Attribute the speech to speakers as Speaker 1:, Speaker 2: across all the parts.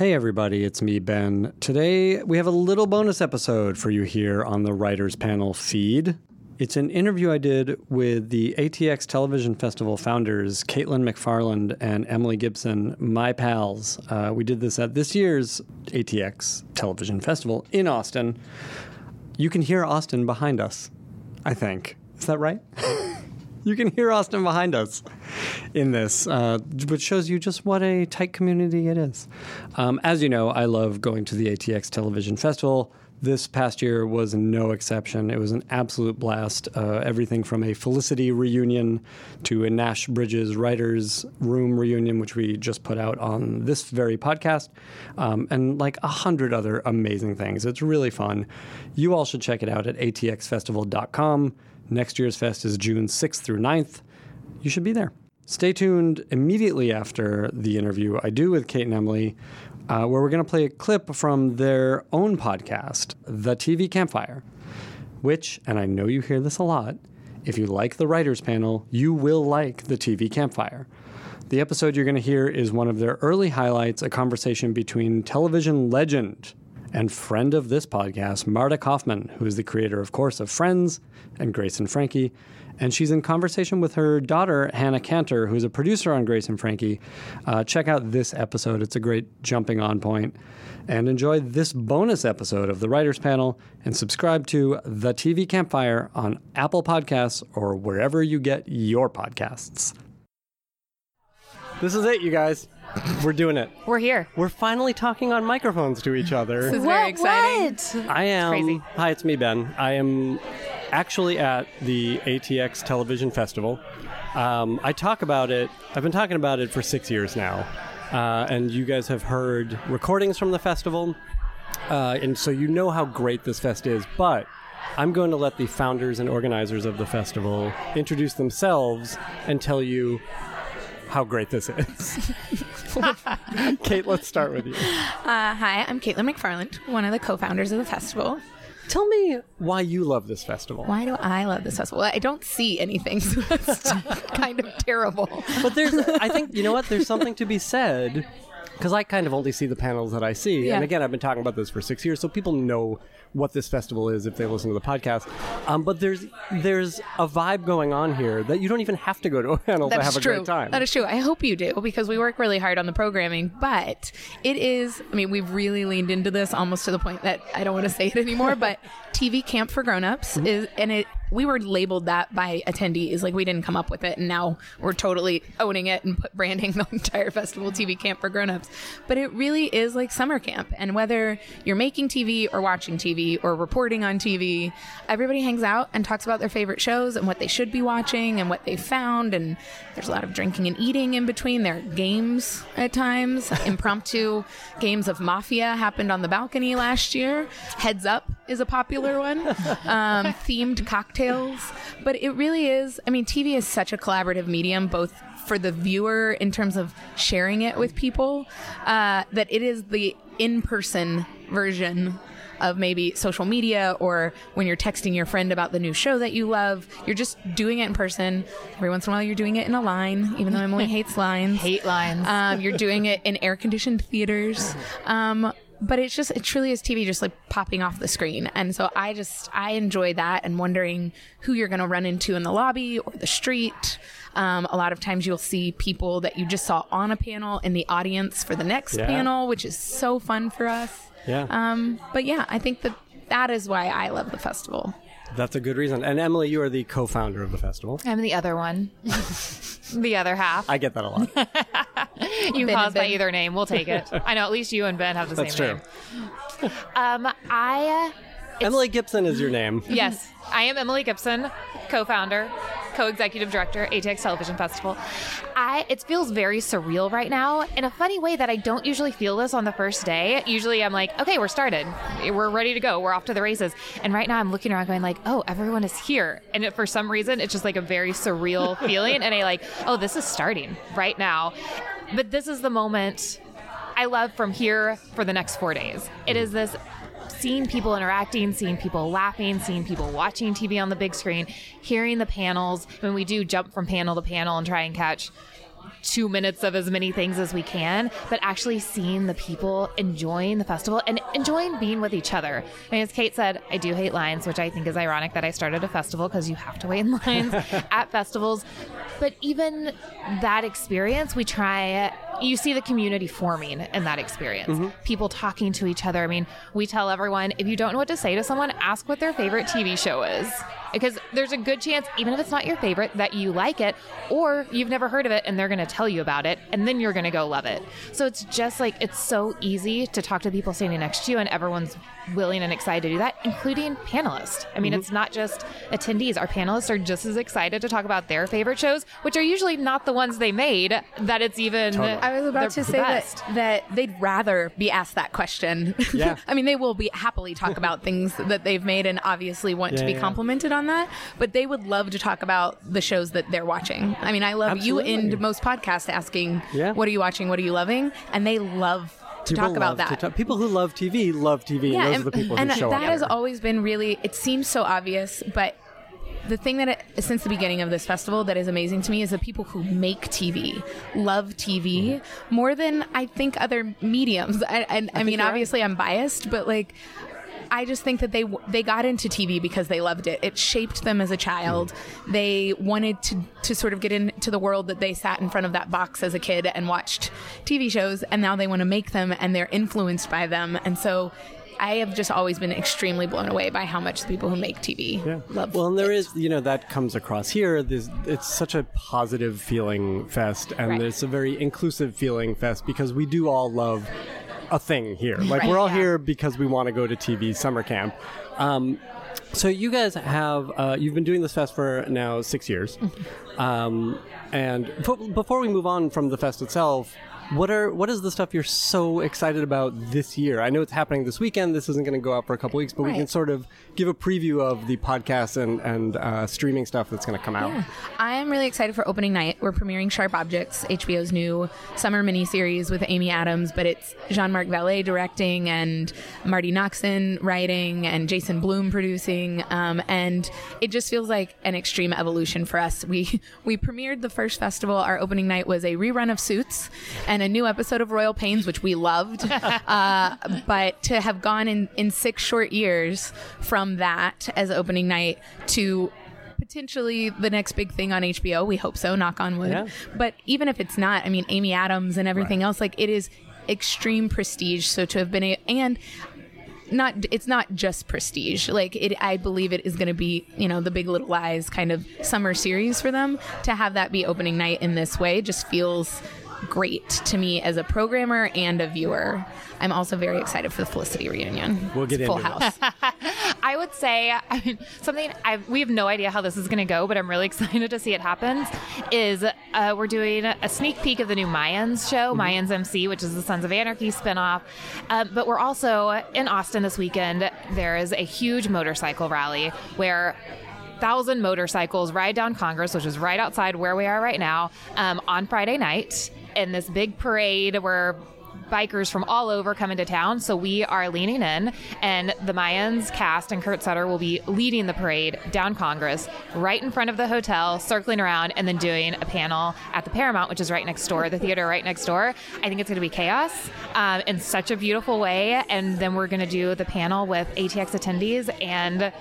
Speaker 1: Hey, everybody, it's me, Ben. Today, we have a little bonus episode for you here on the Writers Panel feed. It's an interview I did with the ATX Television Festival founders, Caitlin McFarland and Emily Gipson, my pals. Uh, we did this at this year's ATX Television Festival in Austin. You can hear Austin behind us, I think. Is that right? you can hear Austin behind us in this, uh, which shows you just what a tight community it is. Um, as you know, I love going to the ATX Television Festival. This past year was no exception. It was an absolute blast. Uh, everything from a Felicity reunion to a Nash Bridges Writers Room reunion, which we just put out on this very podcast, um, and like a hundred other amazing things. It's really fun. You all should check it out at atxfestival.com. Next year's fest is June 6th through 9th. You should be there. Stay tuned immediately after the interview I do with Kate and Emily, uh, where we're going to play a clip from their own podcast, The TV Campfire, which, and I know you hear this a lot, if you like the writers panel, you will like the TV Campfire. The episode you're going to hear is one of their early highlights, a conversation between television legend and friend of this podcast, Marta Kauffman, who is the creator, of course, of Friends and Grace and Frankie. And she's in conversation with her daughter, Hannah Canter, who's a producer on Grace and Frankie. Uh, check out this episode, it's a great jumping on point. And enjoy this bonus episode of the Writers Panel and subscribe to The TV Campfire on Apple Podcasts or wherever you get your podcasts. This is it, you guys. We're doing it.
Speaker 2: We're here.
Speaker 1: We're finally talking on microphones to each other.
Speaker 2: This is very exciting.
Speaker 3: What?
Speaker 1: I am.
Speaker 2: crazy.
Speaker 1: Hi, it's me, Ben. I am actually at the ATX Television Festival. Um, I talk about it. I've been talking about it for six years now, uh, and you guys have heard recordings from the festival, uh, and so you know how great this fest is. But I'm going to let the founders and organizers of the festival introduce themselves and tell you how great this is. Kate, let's start with you.
Speaker 3: Uh, hi, I'm Caitlin McFarland, one of the co-founders of the festival.
Speaker 1: Tell me why you love this festival.
Speaker 3: Why do I love this festival? I don't see anything, so that's kind of terrible.
Speaker 1: But there's, I think, you know what? There's something to be said because I kind of only see the panels that I see.
Speaker 3: Yeah.
Speaker 1: And again, I've been talking about this for six years, so people know what this festival is if they listen to the podcast. Um, but there's there's a vibe going on here that you don't even have to go to a panel to have a
Speaker 3: true.
Speaker 1: great time.
Speaker 3: That is true. I hope you do because we work really hard on the programming. But it is. I mean, we've really leaned into this almost to the point that I don't want to say it anymore. But TV Camp for Grown-ups
Speaker 1: Mm-hmm.
Speaker 3: is, and it we were labeled that by attendees. Like we didn't come up with it, and now we're totally owning it and put branding the entire festival TV Camp for Grown-ups. But it really is like summer camp, and whether you're making TV or watching TV or reporting on TV, everybody hangs out and talks about their favorite shows and what they should be watching and what they found. And there's a lot of drinking and eating in between. There are games at times. Impromptu games of Mafia happened on the balcony last year. Heads Up is a popular one. Um, themed cocktails. But it really is, I mean, TV is such a collaborative medium, both for the viewer in terms of sharing it with people, uh, that it is the in person version of maybe social media or when you're texting your friend about the new show that you love. You're just doing it in person. Every once in a while, you're doing it in a line, even though Emily hates lines.
Speaker 2: Hate lines.
Speaker 3: Um, you're doing it in air conditioned theaters. Um, but it's just, it truly is TV just like popping off the screen. And so I just, I enjoy that and wondering who you're going to run into in the lobby or the street. Um, a lot of times you'll see people that you just saw on a panel in the audience for the next
Speaker 1: Yeah.
Speaker 3: panel, which is so fun for us.
Speaker 1: yeah,
Speaker 3: Um, but yeah, I think that that is why I love the festival.
Speaker 1: That's a good reason. And Emily, you are the co-founder of the festival.
Speaker 2: I'm the other one. the other half.
Speaker 1: I get that a lot.
Speaker 2: You
Speaker 3: Ben
Speaker 2: call us by either name. We'll take it. I know at least you and Ben have the
Speaker 1: That's
Speaker 2: same
Speaker 1: true.
Speaker 2: name. Um, I
Speaker 1: Emily Gipson is your name.
Speaker 2: yes, I am Emily Gipson, co-founder, co-executive director, ATX Television Festival. I it feels very surreal right now in a funny way that I don't usually feel this on the first day. Usually I'm like, okay, we're started, we're ready to go, we're off to the races. And right now I'm looking around going like, oh, everyone is here, and it, for some reason it's just like a very surreal feeling, and I like, oh, this is starting right now. But this is the moment I love from here for the next four days. It is this seeing people interacting, seeing people laughing, seeing people watching TV on the big screen, hearing the panels when we do jump from panel to panel and try and catch two minutes of as many things as we can, but actually seeing the people enjoying the festival and enjoying being with each other. I mean, as Kate said, I do hate lines, which I think is ironic that I started a festival because you have to wait in lines at festivals. But even that experience, we try, you see the community forming in that experience.
Speaker 1: Mm-hmm.
Speaker 2: People talking to each other. I mean, we tell everyone if you don't know what to say to someone, ask what their favorite TV show is. Because there's a good chance, even if it's not your favorite, that you like it or you've never heard of it and they're going to tell you about it and then you're going to go love it. So it's just like, it's so easy to talk to people standing next to you and everyone's willing and excited to do that, including panelists. I mean, it's not just attendees. Our panelists are just as excited to talk about their favorite shows, which are usually not the ones they made, that it's even.
Speaker 1: Totally.
Speaker 3: I was about to say that, that they'd rather be asked that question.
Speaker 1: Yeah.
Speaker 3: I mean, they will be happily talk about things that they've made and obviously want to be
Speaker 1: yeah.
Speaker 3: complimented on that, but they would love to talk about the shows that they're watching. I mean, I love
Speaker 1: Absolutely.
Speaker 3: you end most podcasts asking,
Speaker 1: Yeah.
Speaker 3: "What are you watching? What are you loving?" And they love to
Speaker 1: People
Speaker 3: talk about that.
Speaker 1: talk- people who love TV love TV, and those
Speaker 3: and,
Speaker 1: are the people
Speaker 3: and
Speaker 1: who show
Speaker 3: that has always been really. It seems so obvious, but the thing that it, since the beginning of this festival that is amazing to me is the people who make TV love TV mm-hmm. more than I think other mediums. I, and I, mean,
Speaker 1: you're right.
Speaker 3: obviously, I'm biased, but like. I just think that they they got into TV because they loved it. It shaped them as a child. Mm-hmm. They wanted to to sort of get into the world that they sat in front of that box as a kid and watched TV shows, and now they want to make them, and they're influenced by them. And so, I have just always been extremely blown away by how much the people who make TV love.
Speaker 1: Well, and there
Speaker 3: it.
Speaker 1: is, you know, that comes across here. There's, it's such a positive feeling fest, and
Speaker 3: Right.
Speaker 1: it's a very inclusive feeling fest because we do all love a thing here. Like
Speaker 3: Right,
Speaker 1: we're all
Speaker 3: yeah.
Speaker 1: here because we want to go to TV summer camp. Um, so you guys have uh, you've been doing this fest for now six years,
Speaker 3: Mm-hmm.
Speaker 1: um, and before we move on from the fest itself. What are what is the stuff you're so excited about this year? I know it's happening this weekend. This isn't going to go out for a couple weeks, but we can sort of give a preview of the podcast and and uh, streaming stuff that's going to come out.
Speaker 3: I am really excited for opening night. We're premiering Sharp Objects, HBO's new summer miniseries with Amy Adams, but it's Jean-Marc Vallée directing and Marti Noxon writing and Jason Blum producing, um, and it just feels like an extreme evolution for us. We we premiered the first festival. Our opening night was a rerun of Suits and a new episode of Royal Pains, which we loved. uh, but to have gone in in six short years from that as opening night to potentially the next big thing on HBO. We hope so, knock on wood.
Speaker 1: Yeah.
Speaker 3: But even if it's not, I mean, Amy Adams and everything else, like it is extreme prestige. So to have been a, and not, it's not just prestige. Like it, I believe it is going to be, you know, the Big Little Lies kind of summer series for them. To have that be opening night in this way just feels great to me as a programmer and a viewer. I'm also very excited for the Felicity reunion.
Speaker 1: We'll get
Speaker 3: It's full house.
Speaker 2: I would say, I mean, something I we have no idea how this is going to go, but I'm really excited to see it happens. Is uh, we're doing a sneak peek of the new Mayans show, Mayans MC, which is the Sons of Anarchy spinoff. Uh, but we're also in Austin this weekend. There is a huge motorcycle rally where thousand motorcycles ride down Congress, which is right outside where we are right now, um, on Friday night in this big parade where bikers from all over come into town. So we are leaning in, and the Mayans cast and Kurt Sutter will be leading the parade down Congress, right in front of the hotel, circling around, and then doing a panel at the Paramount, which is right next door, the theater right next door. I think it's going to be chaos um, in such a beautiful way. And then we're going to do the panel with ATX attendees and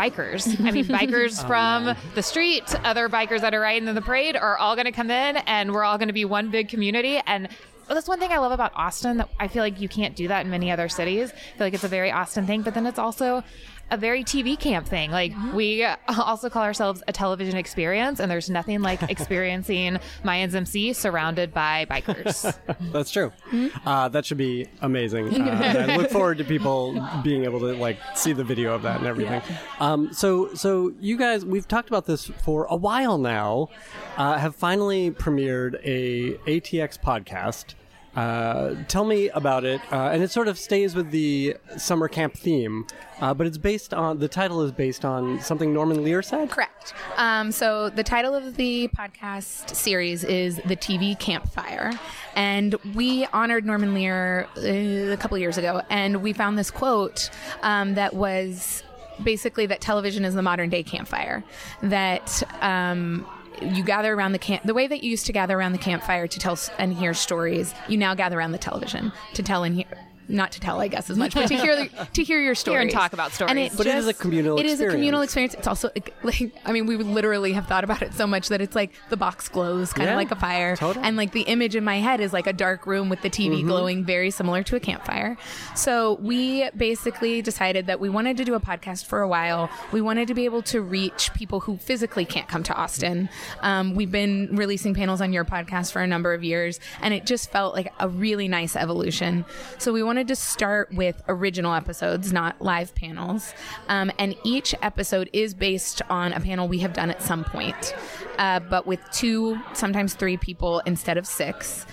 Speaker 2: bikers. I mean, bikers oh, from the street, other bikers that are riding in the parade are all going to come in, and we're all going to be one big community. And that's one thing I love about Austin that I feel like you can't do that in many other cities. I feel like it's a very Austin thing, but then it's also a very TV camp thing. Like we also call ourselves a television experience, and there's nothing like experiencing Mayans MC surrounded by bikers.
Speaker 1: That's true.
Speaker 3: Hmm?
Speaker 1: Uh, that should be amazing. Uh, I look forward to people being able to like see the video of that and everything. Um, so, so you guys, we've talked about this for a while now. Uh, have finally premiered a ATX podcast. Uh, tell me about it, uh, and it sort of stays with the summer camp theme, uh, but it's based on the title is based on something Norman Lear said.
Speaker 3: Correct. Um, so the title of the podcast series is The TV Campfire. And we honored Norman Lear uh, a couple years ago, and we found this quote um, that was basically that television is the modern day campfire. That um, you gather around the camp the way that you used to gather around the campfire to tell and hear stories you now gather around the television to tell and hear not to tell, I guess, as much, but to hear the, to hear your story
Speaker 2: and talk about stories.
Speaker 3: And
Speaker 2: stories.
Speaker 1: But it is a communal experience.
Speaker 3: It is a communal
Speaker 1: experience.
Speaker 3: experience. It's also like I mean, we literally have thought about it so much that it's like the box glows, kind
Speaker 1: Yeah,
Speaker 3: of like a fire,
Speaker 1: totally.
Speaker 3: and like the image in my head is like a dark room with the TV
Speaker 1: Mm-hmm.
Speaker 3: glowing, very similar to a campfire. So we basically decided that we wanted to do a podcast for a while. We wanted to be able to reach people who physically can't come to Austin. Um, we've been releasing panels on your podcast for a number of years, and it just felt like a really nice evolution. So we wanted to start with original episodes, not live panels. Um, and each episode is based on a panel we have done at some point, uh, but with two, sometimes three people instead of six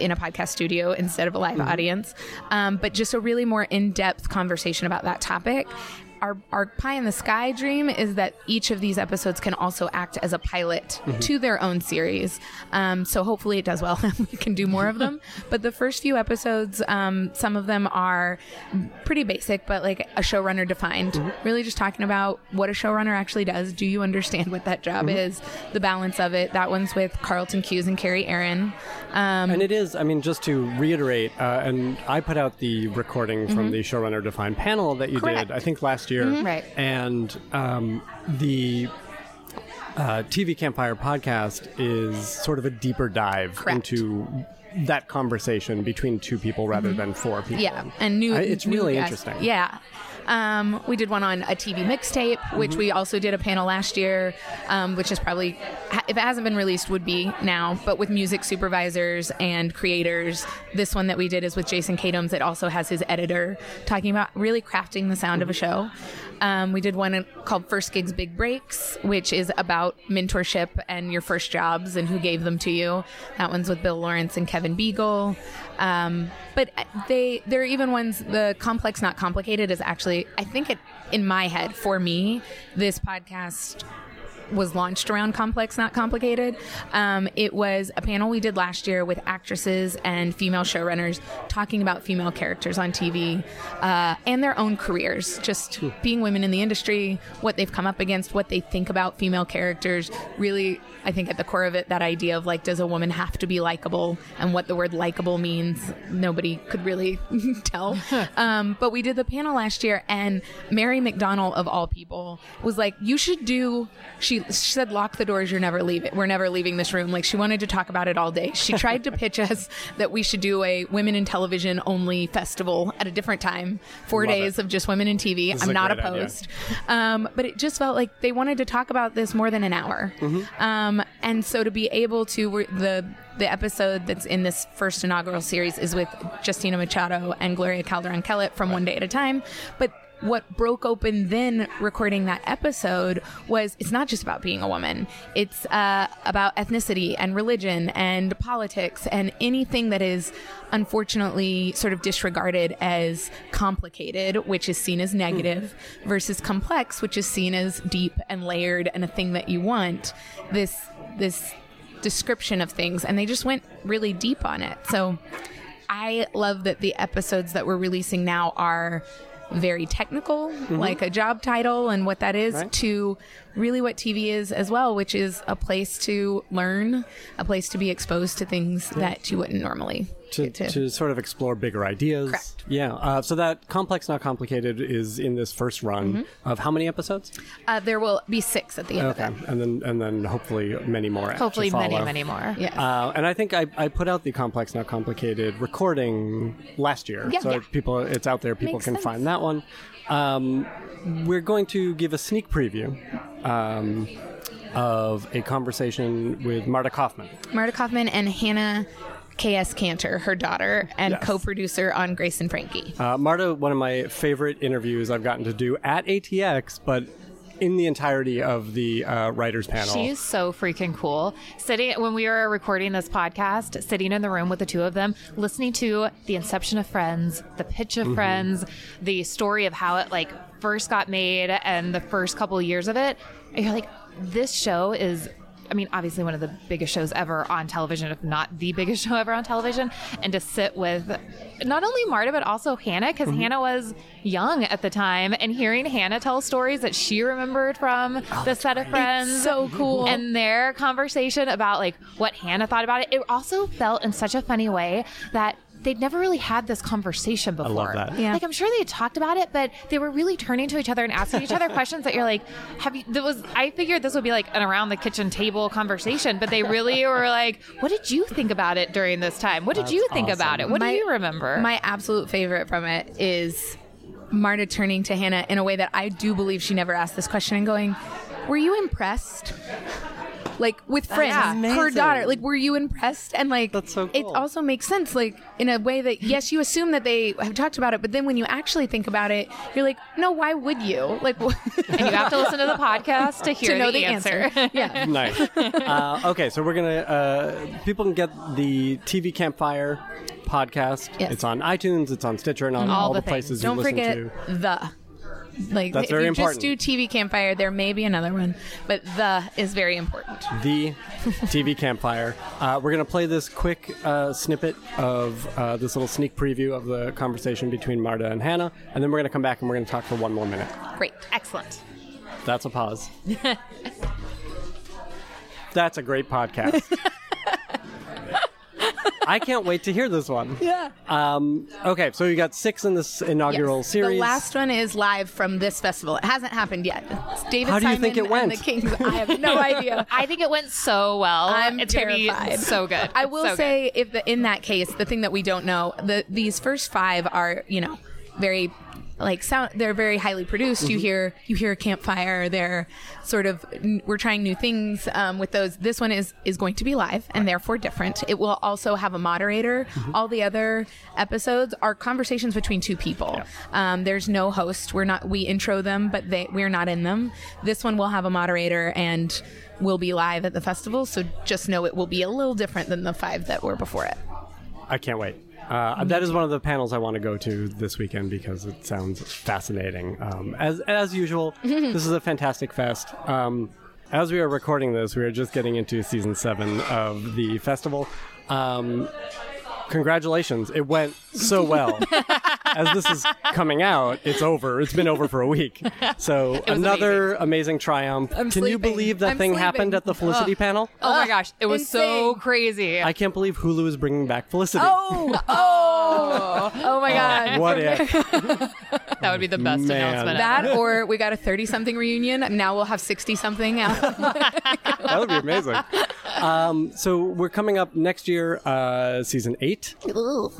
Speaker 3: in a podcast studio instead of a live audience, um, but just a really more in depth conversation about that topic. Our, our pie in the sky dream is that each of these episodes can also act as a pilot to their own series. Um, so hopefully it does well and we can do more of them. but the first few episodes, um, some of them are pretty basic, but like a showrunner defined. Really just talking about what a showrunner actually does. Do you understand what that job is? The balance of it. That one's with Carlton Cuse and Kerry Ehrin. Um,
Speaker 1: And it is, I mean, just to reiterate, uh, and I put out the recording from the showrunner defined panel that you
Speaker 3: Mm-hmm. Correct. Mm-hmm.
Speaker 1: did, I think last year.
Speaker 2: Right.
Speaker 1: And um, the uh, TV Campfire podcast is sort of a deeper dive
Speaker 3: Correct.
Speaker 1: into that conversation between two people rather than four people.
Speaker 3: Mm-hmm. Yeah, and new.
Speaker 1: I- it's
Speaker 3: new
Speaker 1: really
Speaker 3: guests.
Speaker 1: interesting.
Speaker 3: Yeah. Um, we did one on a TV mixtape, which
Speaker 1: Mm-hmm.
Speaker 3: we also did a panel last year, um, which is probably, if it hasn't been released, would be now, but with music supervisors and creators. This one that we did is with Jason Katims. It also has his editor talking about really crafting the sound of a show. Um, we did one called First Gigs Big Breaks, which is about mentorship and your first jobs and who gave them to you. That one's with Bill Lawrence and Kevin Biegel. Um, but they there are even ones the complex not complicated is actually I think it in my head for me this podcast was launched around complex not complicated. Um, it was a panel we did last year with actresses and female showrunners talking about female characters on tv uh, and their own careers just being women in the industry what they've come up against what they think about female characters. Really i think at the core of it that idea of like does a woman have to be likable and what the word likable means nobody could really tell. Um, but we did the panel last year and mary mcdonnell of all people was like you should do she, she said lock the doors you're never leaving we're never leaving this room. Like she wanted to talk about it all day. She tried to pitch us that we should do a women in television only festival at a different time. Four
Speaker 1: Love
Speaker 3: days
Speaker 1: it.
Speaker 3: of just women in tv
Speaker 1: is
Speaker 3: i'm not opposed. Um, but it just felt like they wanted to talk about this more than an hour.
Speaker 1: Mm-hmm.
Speaker 3: um, and so to be able to the the episode that's in this first inaugural series is with Justina Machado and Gloria Calderon Kellett from One Day at a Time. But what broke open then recording that episode was it's not just about being a woman. It's uh, about ethnicity and religion and politics and anything that is unfortunately sort of disregarded as complicated which is seen as negative versus complex which is seen as deep and layered and a thing that you want. This this description of things and they just went really deep on it. So I love that the episodes that we're releasing now are very technical, mm-hmm. like a job title and what that is,
Speaker 1: Right.
Speaker 3: to really what TV is as well, which is a place to learn, a place to be exposed to things that you wouldn't normally
Speaker 1: to, to sort of explore bigger ideas.
Speaker 3: Correct.
Speaker 1: Yeah. Uh, so that complex, not complicated, is in this first run
Speaker 3: Mm-hmm.
Speaker 1: of how many episodes?
Speaker 3: Uh, there will be six at the end
Speaker 1: Okay,
Speaker 3: of it.
Speaker 1: and then and then hopefully many more.
Speaker 2: Hopefully, many, many more.
Speaker 3: Yeah.
Speaker 1: Uh, and I think I, I put out the complex, not complicated recording last year,
Speaker 3: Yeah.
Speaker 1: so
Speaker 3: Yeah.
Speaker 1: people it's out there. People
Speaker 3: Makes
Speaker 1: can
Speaker 3: sense.
Speaker 1: find that one. Um, we're going to give a sneak preview um, of a conversation with Marta Kauffman.
Speaker 3: Marta Kauffman and Hannah K.S. Canter, her daughter, and
Speaker 1: Yes.
Speaker 3: co producer on Grace and Frankie.
Speaker 1: Uh, Marta, one of my favorite interviews I've gotten to do at ATX, but in the entirety of the uh, writers panel.
Speaker 2: She's so freaking cool. Sitting when we were recording this podcast, sitting in the room with the two of them, listening to the inception of Friends, the pitch of Friends, the story of how it like first got made and the first couple of years of it. And you're like, this show is I mean, obviously one of the biggest shows ever on television, if not the biggest show ever on television, and to sit with not only Marta but also Hannah, because
Speaker 1: Mm-hmm.
Speaker 2: Hannah was young at the time, and hearing Hannah tell stories that she remembered from
Speaker 1: Oh,
Speaker 2: the set of Friends,
Speaker 3: so cool.
Speaker 2: and their conversation about like what Hannah thought about it. It also felt in such a funny way that. They'd never really had this conversation before.
Speaker 1: I love that.
Speaker 3: Yeah.
Speaker 2: Like I'm sure they had talked about it, but they were really turning to each other and asking each other questions that you're like, have you? That was I figured this would be like an around the kitchen table conversation, but they really were like, what did you think about it during this time? What did you think about it? What
Speaker 3: My-
Speaker 2: do you remember?
Speaker 3: My absolute favorite from it is Marta turning to Hannah in a way that I do believe she never asked this question and going, Were you impressed? Like with friends, her daughter. Like, were you impressed? And like,
Speaker 1: That's so cool.
Speaker 3: it also makes sense. Like in a way that yes, you assume that they have talked about it, but then when you actually think about it, you're like, no, why would you? Like,
Speaker 2: and you have to listen to the podcast to hear
Speaker 3: to know
Speaker 2: the,
Speaker 3: the
Speaker 2: answer.
Speaker 3: yeah.
Speaker 1: nice. Uh, okay, so we're gonna. Uh, people can get the TV Campfire podcast.
Speaker 3: Yes.
Speaker 1: It's on iTunes. It's on Stitcher, and on
Speaker 2: All
Speaker 1: all,
Speaker 2: the
Speaker 1: the places you
Speaker 3: Don't
Speaker 1: listen
Speaker 3: forget
Speaker 1: to.
Speaker 3: the. Like
Speaker 1: That's
Speaker 3: if
Speaker 1: very
Speaker 3: you
Speaker 1: important.
Speaker 3: just do TV campfire, there may be another one, but the is very important.
Speaker 1: the TV Campfire. Uh, we're going to play this quick uh, snippet of uh, this little sneak preview of the conversation between Marta and Hannah, and then we're going to come back and we're going to talk for one more minute.
Speaker 3: Great.
Speaker 2: Excellent.
Speaker 1: That's a pause. That's a great podcast. I can't wait to hear this one.
Speaker 3: Yeah.
Speaker 1: Um, okay, so you got six in this inaugural
Speaker 3: Yes.
Speaker 1: series.
Speaker 3: The last one is live from this festival. It hasn't happened yet. It's David
Speaker 1: How do you
Speaker 3: Simon
Speaker 1: think it
Speaker 3: and
Speaker 1: went?
Speaker 3: the Kings. I have no idea.
Speaker 2: I think it went so well.
Speaker 3: I'm
Speaker 2: it's
Speaker 3: terrified.
Speaker 2: so good.
Speaker 3: I will
Speaker 2: so good.
Speaker 3: say, if the, in that case, the thing that we don't know, the these first five are, you know, very like sound. They're very highly produced.
Speaker 1: Mm-hmm.
Speaker 3: You hear you hear a campfire. They're sort of we're trying new things um, with those. This one is is going to be live and therefore different. It will also have a moderator.
Speaker 1: Mm-hmm.
Speaker 3: All the other episodes are conversations between two people. Um, there's no host. We're not. We intro them, but they we're not in them. This one will have a moderator and will be live at the festival. So just know it will be a little different than the five that were before it.
Speaker 1: I can't wait. Uh, that is one of the panels I want to go to this weekend because it sounds fascinating. Um, as as usual, this is a fantastic fest. Um, as we are recording this, we are just getting into season seven of the festival. Um, congratulations! It went so well. as this is coming out, it's over. It's been over for a week. So another amazing, triumph.
Speaker 3: I'm
Speaker 1: Can you believe that
Speaker 3: I'm
Speaker 1: thing
Speaker 3: sleeping.
Speaker 1: happened at the Felicity panel?
Speaker 2: Oh my gosh, it was so crazy.
Speaker 1: I can't believe Hulu is bringing back Felicity.
Speaker 3: Oh, oh, oh my God.
Speaker 1: What if?
Speaker 2: that would be the best
Speaker 1: Man.
Speaker 2: announcement. ever.
Speaker 3: That or we got a 30 something reunion. Now we'll have 60 something
Speaker 1: that would be amazing. Um, so we're coming up next year, uh, season eight.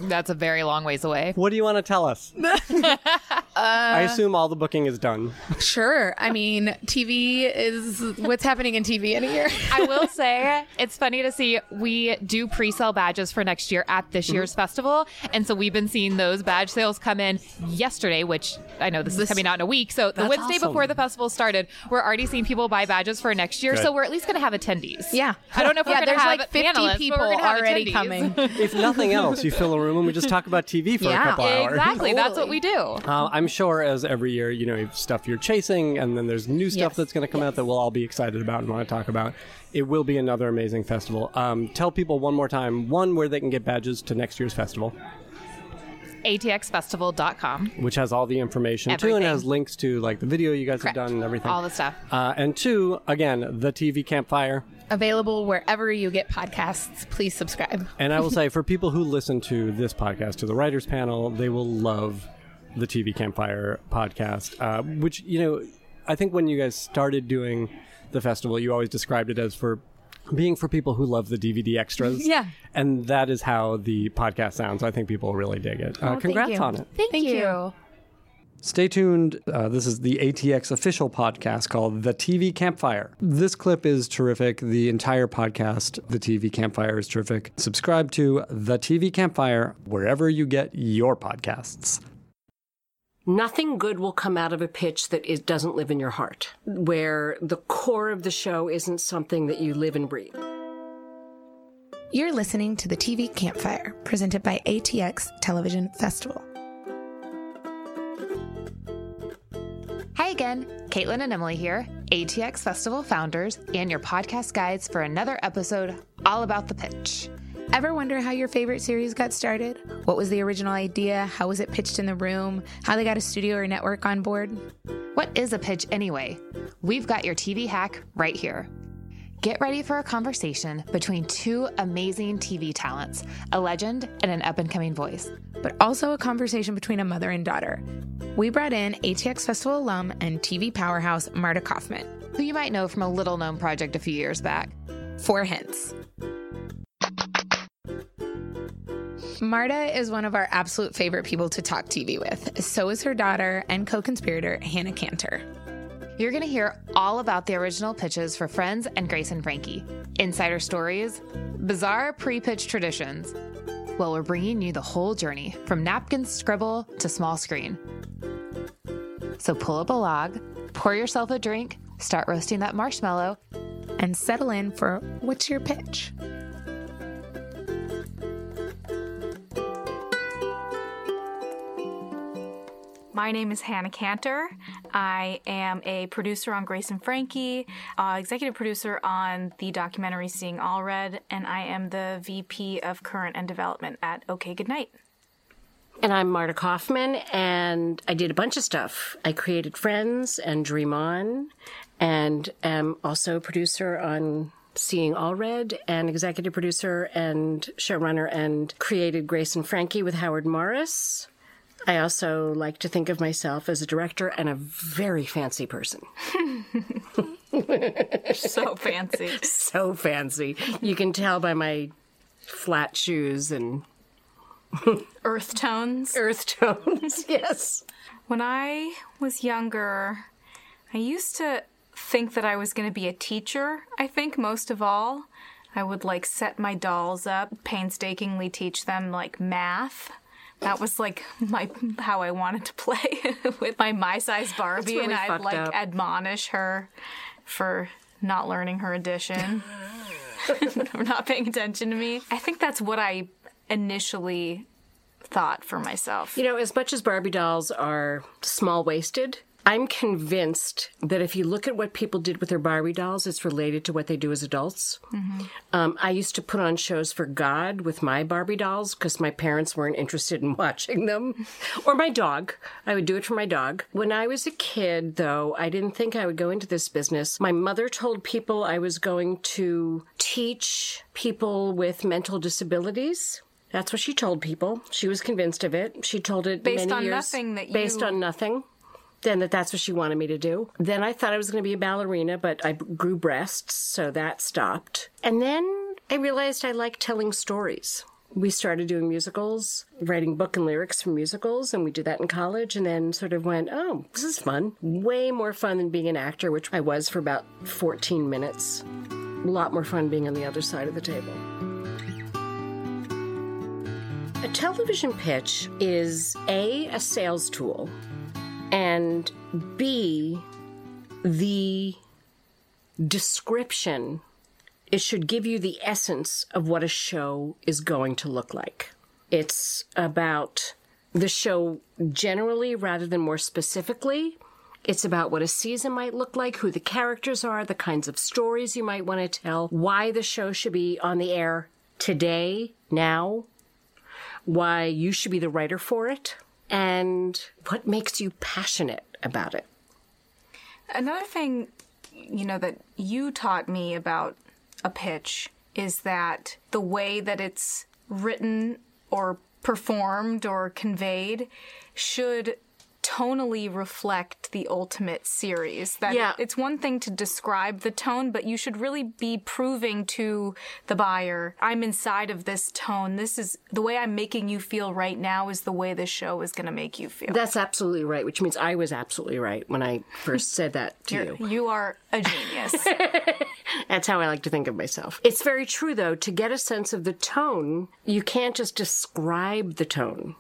Speaker 2: That's a very long ways away.
Speaker 1: What do you want to tell us? Uh, I assume all the booking is done.
Speaker 3: sure. I mean, TV is what's happening in TV in a year.
Speaker 2: I will say it's funny to see we do pre-sale badges for next year at this year's mm-hmm. festival, and so we've been seeing those badge sales come in yesterday, which I know this, is coming out in a week. So the Wednesday
Speaker 1: awesome.
Speaker 2: before the festival started, we're already seeing people buy badges for next year.
Speaker 1: Good.
Speaker 2: So we're at least going to have attendees.
Speaker 3: Yeah.
Speaker 2: I don't know if
Speaker 3: yeah,
Speaker 2: we're going
Speaker 3: there's
Speaker 2: to have
Speaker 3: like 50 people
Speaker 2: but we're gonna have
Speaker 3: already
Speaker 2: attendees.
Speaker 3: coming.
Speaker 1: If nothing else, you fill a room and we just talk about TV for
Speaker 3: Yeah.
Speaker 1: a couple hours.
Speaker 2: Exactly. That's what we do.
Speaker 1: Uh, I'm sure as every year, you know, you have stuff you're chasing, and then there's new stuff
Speaker 3: Yes.
Speaker 1: that's going to come out that we'll all be excited about and want to talk about. It will be another amazing festival. Um, tell people one more time, one, where they can get badges to next year's festival,
Speaker 2: ATXFestival.com.
Speaker 1: which has all the information too, and
Speaker 2: Everything.
Speaker 1: has links to like the video you guys
Speaker 2: Correct.
Speaker 1: have done and everything.
Speaker 2: All the stuff.
Speaker 1: Uh, and two, again, the TV Campfire.
Speaker 3: Available wherever you get podcasts. Please subscribe.
Speaker 1: And I will say, for people who listen to this podcast, to the writers panel, they will love the TV Campfire podcast, uh, which, you know, I think when you guys started doing the festival, you always described it as for being for people who love the DVD extras.
Speaker 3: Yeah.
Speaker 1: And that is how the podcast sounds. I think people really dig it. Uh,
Speaker 3: thank
Speaker 1: congrats on it.
Speaker 2: Thank,
Speaker 3: Thank
Speaker 2: you.
Speaker 3: you.
Speaker 1: Stay tuned. Uh, this is the ATX official podcast called The TV Campfire. This clip is terrific. The entire podcast, The TV Campfire, is terrific. Subscribe to The TV Campfire wherever you get your podcasts.
Speaker 4: Nothing good will come out of a pitch that is, doesn't live in your heart, where the core of the show isn't something that you live and breathe.
Speaker 3: You're listening to the TV Campfire, presented by ATX Television Festival.
Speaker 2: Hi again, Caitlin and Emily here. ATX Festival founders and your podcast guides for another episode all about the pitch.
Speaker 3: Ever wonder how your favorite series got started? What was the original idea? How was it pitched in the room? How they got a studio or network on board?
Speaker 2: What is a pitch anyway? We've got your TV hack right here. Get ready for a conversation between two amazing TV talents, a legend and an up and coming voice.
Speaker 3: But also a conversation between a mother and daughter. We brought in ATX Festival alum and TV powerhouse Marta Kauffman.
Speaker 2: Who you might know from a little known project a few years back.
Speaker 3: Four hints. Marta is one of our absolute favorite people to talk TV with. So is her daughter and co conspirator, Hannah Canter.
Speaker 2: You're going to hear all about the original pitches for Friends and Grace and Frankie, insider stories, bizarre pre pitch traditions. Well, we're bringing you the whole journey from napkin scribble to small screen. So pull up a log, pour yourself a drink, start roasting that marshmallow,
Speaker 3: and settle in for What's Your Pitch?
Speaker 5: My name is Hannah Canter. I am a producer on Grace and Frankie, uh, executive producer on the documentary Seeing Allred, and I am the VP of Current and Development at OK Goodnight.
Speaker 4: And I'm Marta Kauffman, and I did a bunch of stuff. I created Friends and Dream On, and am also producer on Seeing Allred, and executive producer and showrunner, and created Grace and Frankie with Howard Morris. I also like to think of myself as a director and a very fancy person.
Speaker 5: so fancy.
Speaker 4: so fancy. You can tell by my flat shoes and
Speaker 5: earth tones.
Speaker 4: Earth tones, yes.
Speaker 5: When I was younger, I used to think that I was going to be a teacher, I think, most of all. I would like set my dolls up, painstakingly teach them like math that was like my how I wanted to play with my my size Barbie, and I'd like up. admonish her for not learning her addition, for not paying attention to me. I think that's what I initially thought for myself.
Speaker 4: You know, as much as Barbie dolls are small waisted, I'm convinced that if you look at what people did with their Barbie dolls, it's related to what they do as adults. Mm-hmm. Um, I used to put on shows for God with my Barbie dolls because my parents weren't interested in watching them, or my dog. I would do it for my dog. When I was a kid, though, I didn't think I would go into this business. My mother told people I was going to teach people with mental disabilities. That's what she told people. She was convinced of it. She told it
Speaker 5: based on
Speaker 4: years,
Speaker 5: nothing that you...
Speaker 4: based on nothing then that that's what she wanted me to do. Then I thought I was going to be a ballerina, but I grew breasts, so that stopped. And then I realized I liked telling stories. We started doing musicals, writing book and lyrics for musicals, and we did that in college, and then sort of went, oh, this is fun. Way more fun than being an actor, which I was for about 14 minutes. A lot more fun being on the other side of the table. A television pitch is A, a sales tool and B, the description. It should give you the essence of what a show is going to look like. It's about the show generally rather than more specifically. It's about what a season might look like, who the characters are, the kinds of stories you might want to tell, why the show should be on the air today, now, why you should be the writer for it and what makes you passionate about it.
Speaker 5: Another thing, you know, that you taught me about a pitch is that the way that it's written or performed or conveyed should tonally reflect the ultimate series. That yeah. it's one thing to describe the tone, but you should really be proving to the buyer, I'm inside of this tone. This is the way I'm making you feel right now is the way the show is going to make you feel.
Speaker 4: That's absolutely right, which means I was absolutely right when I first said that to
Speaker 5: You're,
Speaker 4: you.
Speaker 5: You are a genius.
Speaker 4: That's how I like to think of myself. It's very true though, to get a sense of the tone, you can't just describe the tone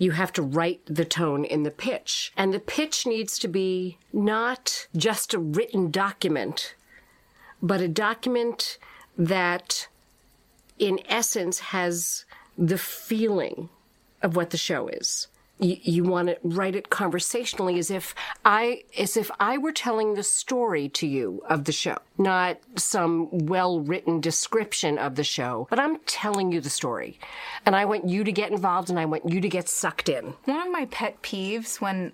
Speaker 4: you have to write the tone in the pitch. And the pitch needs to be not just a written document, but a document that, in essence, has the feeling of what the show is. You, you want to write it conversationally as if I as if I were telling the story to you of the show, not some well written description of the show, but I'm telling you the story. And I want you to get involved and I want you to get sucked in.
Speaker 5: One of my pet peeves when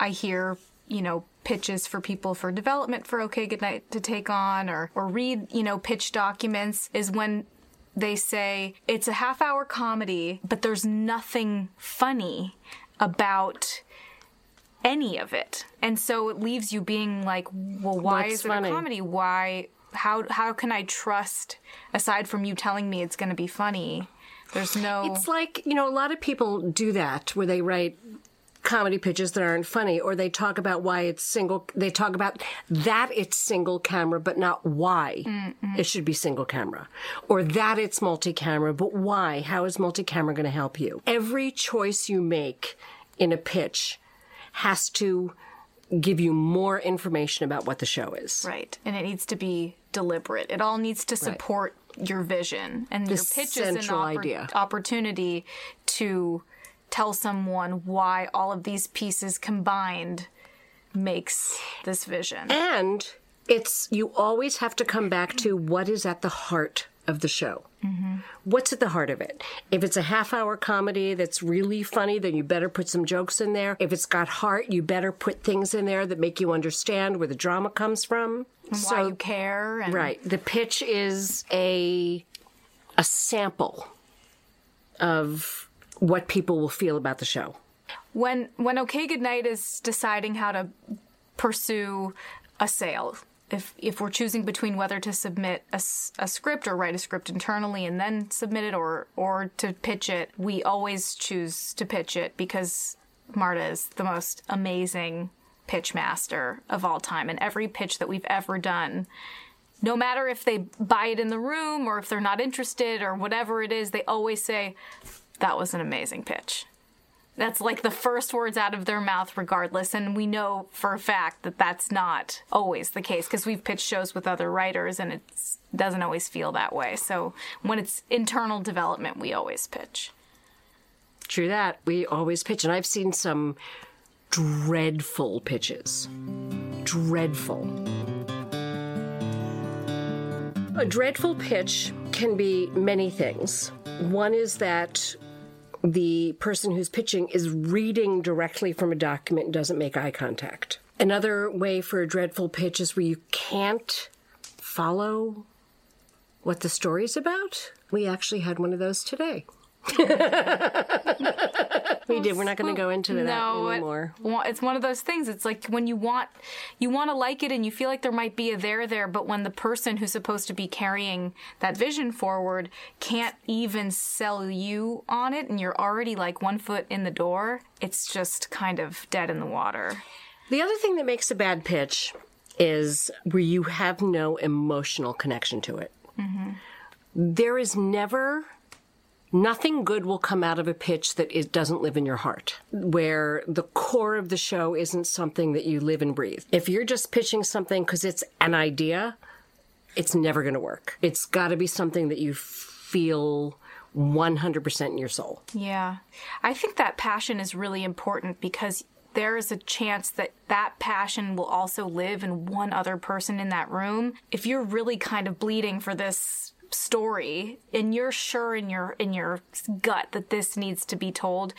Speaker 5: I hear, you know, pitches for people for development for OK Goodnight to take on or or read, you know, pitch documents is when they say it's a half hour comedy, but there's nothing funny about any of it. And so it leaves you being like, well, why
Speaker 4: What's
Speaker 5: is it
Speaker 4: funny?
Speaker 5: a comedy? Why how how can I trust aside from you telling me it's going to be funny? There's no
Speaker 4: It's like, you know, a lot of people do that where they write comedy pitches that aren't funny or they talk about why it's single they talk about that it's single camera but not why it should be single camera or that it's multi-camera but why how is multi-camera going to help you every choice you make in a pitch has to give you more information about what the show is
Speaker 5: Right. And it needs to be deliberate. It all needs to support your vision. And your pitch is an
Speaker 4: central idea.
Speaker 5: opportunity to tell someone why all of these pieces combined makes this vision.
Speaker 4: And it's you always have to come back to what is at the heart of the show. Mm-hmm. What's at the heart of it? If it's a half hour comedy that's really funny, then you better put some jokes in there. If it's got heart, you better put things in there that make you understand where the drama comes from.
Speaker 5: And why you care and
Speaker 4: Right. The pitch is a a sample of what people will feel about the show.
Speaker 5: when when OK Goodnight is deciding how to pursue a sale, if if we're choosing between whether to submit a script or write a script internally and then submit it or or to pitch it, we always choose to pitch it because Marta is the most amazing pitch master of all time, and every pitch that we've ever done. No matter if they buy it in the room or if they're not interested or whatever it is, they always say, That was an amazing pitch. That's like the first words out of their mouth, regardless. And we know for a fact that that's not always the case because we've pitched shows with other writers and it doesn't always feel that way. So when it's internal development, we always pitch.
Speaker 4: True that. We always pitch, and I've seen some dreadful pitches. Dreadful. A dreadful pitch can be many things. One is that the person who's pitching is reading directly from a document and doesn't make eye contact. Another way for a dreadful pitch is where you can't follow what the story's about. We actually had one of those today. we did. We're not going to go into that
Speaker 5: no, it-
Speaker 4: anymore.
Speaker 5: well, it's one of those things. It's like when you want you want to like it and you feel like there might be a there there, but when the person who's supposed to be carrying that vision forward can't even sell you on it, and you're already like one foot in the door, it's just kind of dead in the water.
Speaker 4: The other thing that makes a bad pitch is where you have no emotional connection to it. Mm-hmm. There is never. Nothing good will come out of a pitch that it doesn't live in your heart, where the core of the show isn't something that you live and breathe. If you're just pitching something because it's an idea, it's never going to work. It's got to be something that you feel 100% in your soul.
Speaker 5: Yeah. I think that passion is really important because there is a chance that that passion will also live in one other person in that room. If you're really kind of bleeding for this story and you're sure in your in your gut that this needs to be told,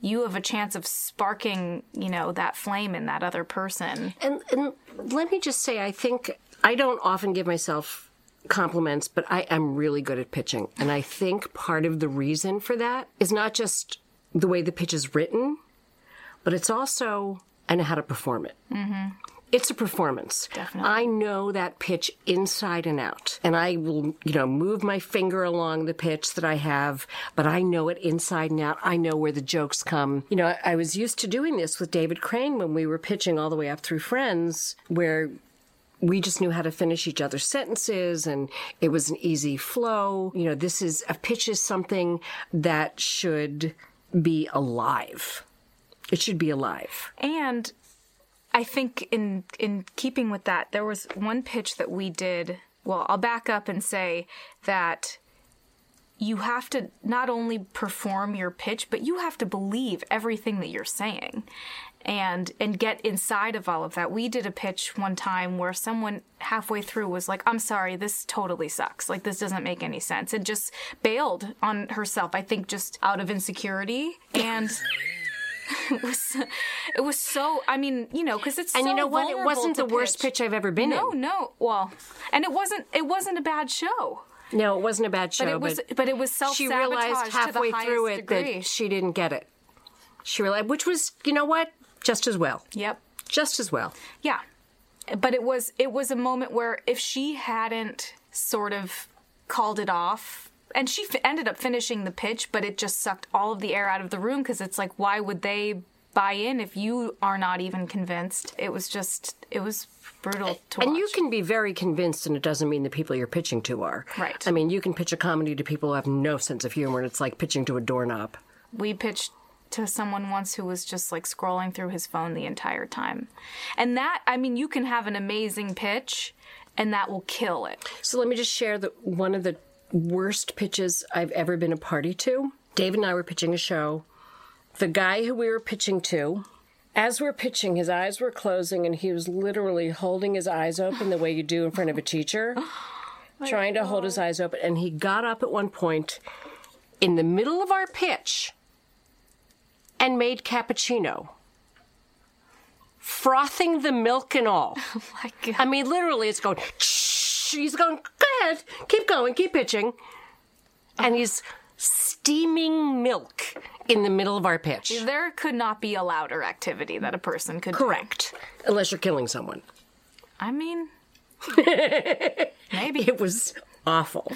Speaker 5: you have a chance of sparking, you know, that flame in that other person.
Speaker 4: And, and let me just say, I think I don't often give myself compliments, but I am really good at pitching. And I think part of the reason for that is not just the way the pitch is written, but it's also I know how to perform it. Mm-hmm. It's a performance.
Speaker 5: Definitely.
Speaker 4: I know that pitch inside and out. And I will, you know, move my finger along the pitch that I have, but I know it inside and out. I know where the jokes come. You know, I, I was used to doing this with David Crane when we were pitching all the way up through Friends, where we just knew how to finish each other's sentences and it was an easy flow. You know, this is a pitch is something that should be alive. It should be alive.
Speaker 5: And I think in in keeping with that, there was one pitch that we did. Well, I'll back up and say that you have to not only perform your pitch, but you have to believe everything that you're saying and and get inside of all of that. We did a pitch one time where someone halfway through was like, "I'm sorry, this totally sucks. Like this doesn't make any sense." And just bailed on herself, I think just out of insecurity and it was it was so I mean, you know, cuz it's
Speaker 4: And
Speaker 5: so
Speaker 4: you know what? It wasn't the worst pitch I've ever been
Speaker 5: No,
Speaker 4: in.
Speaker 5: no. No. Well, and it wasn't it wasn't a bad show.
Speaker 4: No, it wasn't a bad show.
Speaker 5: But it was but, it was self
Speaker 4: she realized halfway through it
Speaker 5: degree.
Speaker 4: that she didn't get it. She realized, which was, you know what, just as well,
Speaker 5: Yep.
Speaker 4: just as well.
Speaker 5: Yeah. But it was it was a moment where if she hadn't sort of called it off and she f- ended up finishing the pitch, but it just sucked all of the air out of the room because it's like why would they buy in if you are not even convinced? It was just it was brutal to watch.
Speaker 4: And you can be very convinced, and it doesn't mean the people you're pitching to are.
Speaker 5: Right.
Speaker 4: I mean, you can pitch a comedy to people who have no sense of humor, and it's like pitching to a doorknob.
Speaker 5: we pitched to someone once who was just like scrolling through his phone the entire time. And that I mean you can have an amazing pitch and that will kill it.
Speaker 4: So let me just share that one of the worst pitches I've ever been a party to. David and I were pitching a show. The guy who we were pitching to, as we're pitching, his eyes were closing and he was literally holding his eyes open the way you do in front of a teacher, oh trying to hold his eyes open. And he got up at one point in the middle of our pitch and made cappuccino. Frothing the milk and all.
Speaker 5: Oh My God.
Speaker 4: I mean, literally, it's going. Shh. He's going. Go ahead, keep going, keep pitching, and he's steaming milk in the middle of our pitch.
Speaker 5: There could not be a louder activity that a person could do.
Speaker 4: Correct, unless you're killing someone.
Speaker 5: I mean maybe.
Speaker 4: It was awful.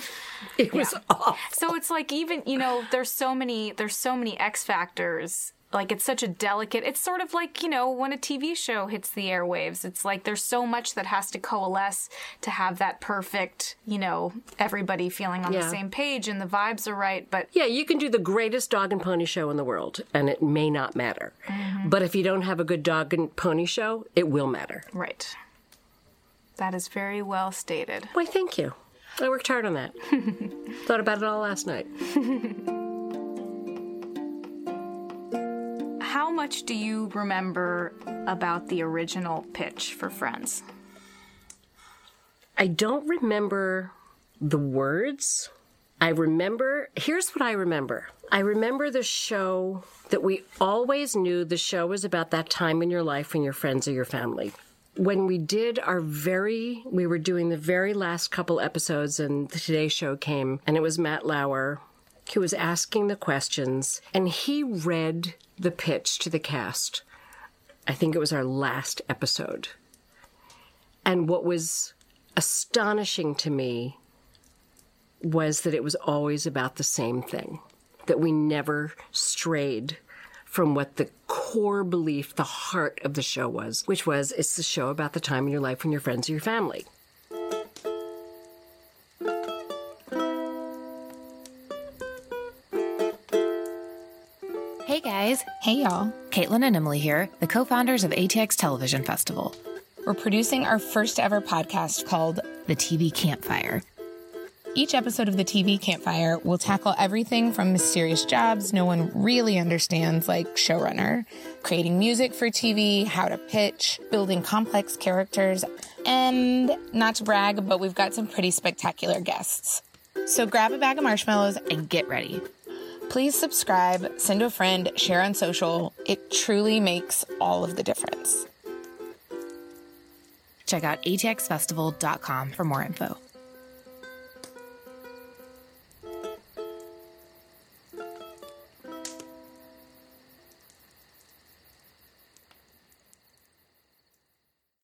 Speaker 4: It was awful.
Speaker 5: So it's like even, you know, there's so many there's so many X factors. Like it's such a delicate. It's sort of like, you know, when a TV show hits the airwaves. It's like there's so much that has to coalesce to have that perfect, you know, everybody feeling on
Speaker 4: Yeah.
Speaker 5: the same page and the vibes are right, but
Speaker 4: Yeah, you can do the greatest dog and pony show in the world, and it may not matter. Mm-hmm. But if you don't have a good dog and pony show, it will matter.
Speaker 5: right. That is very well stated.
Speaker 4: Why, thank you. I worked hard on that. Thought about it all last night.
Speaker 5: How much do you remember about the original pitch for Friends?
Speaker 4: I don't remember the words. I remember, here's what I remember. I remember the show that we always knew the show was about that time in your life when your friends or your family. When we did our very, we were doing the very last couple episodes, and the Today Show came, and it was Matt Lauer who was asking the questions, and he read the pitch to the cast. I think it was our last episode. And what was astonishing to me was that it was always about the same thing, that we never strayed from what the core belief, the heart of the show was, which was it's the show about the time in your life when your friends or your family.
Speaker 2: Hey,
Speaker 3: y'all.
Speaker 2: Caitlin and Emily here, the co founders of ATX Television Festival,
Speaker 3: We're producing our first ever podcast called
Speaker 2: the TV Campfire.
Speaker 3: Each episode of the TV Campfire will tackle everything from mysterious jobs no one really understands, like showrunner, creating music for TV, how to pitch, building complex characters, and not to brag, but we've got some pretty spectacular guests. So grab a bag of marshmallows and get ready. Please subscribe, send to a friend, share on social. It truly makes all of the difference.
Speaker 2: Check out atxfestival.com for more info.